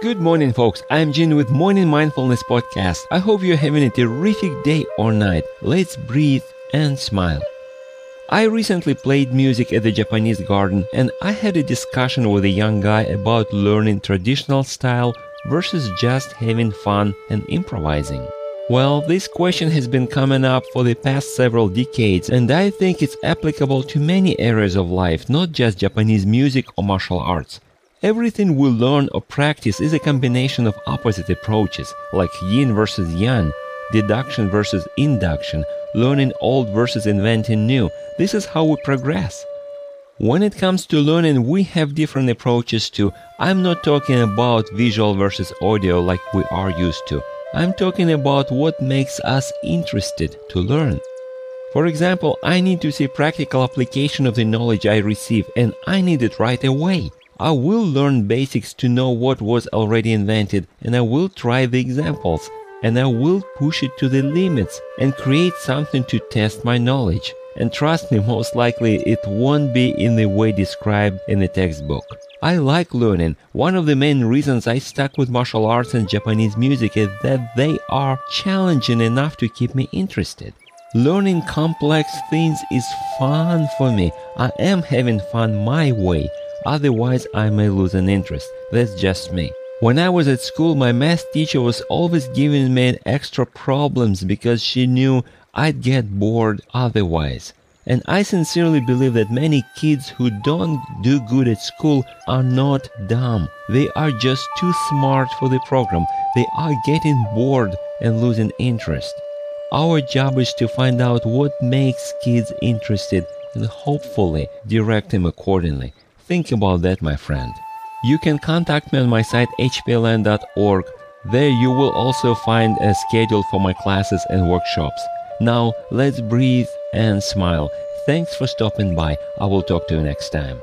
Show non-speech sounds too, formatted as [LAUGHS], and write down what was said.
Good morning, folks. I'm Jin with Morning Mindfulness Podcast. I hope you're having a terrific day or night. Let's breathe and smile. I recently played music at the Japanese garden and I had a discussion with a young guy about learning traditional style versus just having fun and improvising. Well, this question has been coming up for the past several decades, and I think it's applicable to many areas of life, not just Japanese music or martial arts. Everything we learn or practice is a combination of opposite approaches, like yin versus yang, deduction versus induction, learning old versus inventing new. This is how we progress. When it comes to learning, we have different approaches too. I'm not talking about visual versus audio like we are used to. I'm talking about what makes us interested to learn. For example, I need to see practical application of the knowledge I receive and I need it right away. I will learn basics to know what was already invented and I will try the examples and I will push it to the limits and create something to test my knowledge. And trust me, [LAUGHS] most likely it won't be in the way described in the textbook. I like learning. One of the main reasons I stuck with martial arts and Japanese music is that they are challenging enough to keep me interested. Learning complex things is fun for me. I am having fun my way. Otherwise, I may lose an interest. That's just me. When I was at school, my math teacher was always giving me extra problems because she knew I'd get bored otherwise. And I sincerely believe that many kids who don't do good at school are not dumb. They are just too smart for the program. They are getting bored and losing interest. Our job is to find out what makes kids interested and hopefully direct them accordingly. Think about that, my friend. You can contact me on my site hpln.org. There you will also find a schedule for my classes and workshops. Now, let's breathe and smile. Thanks for stopping by. I will talk to you next time.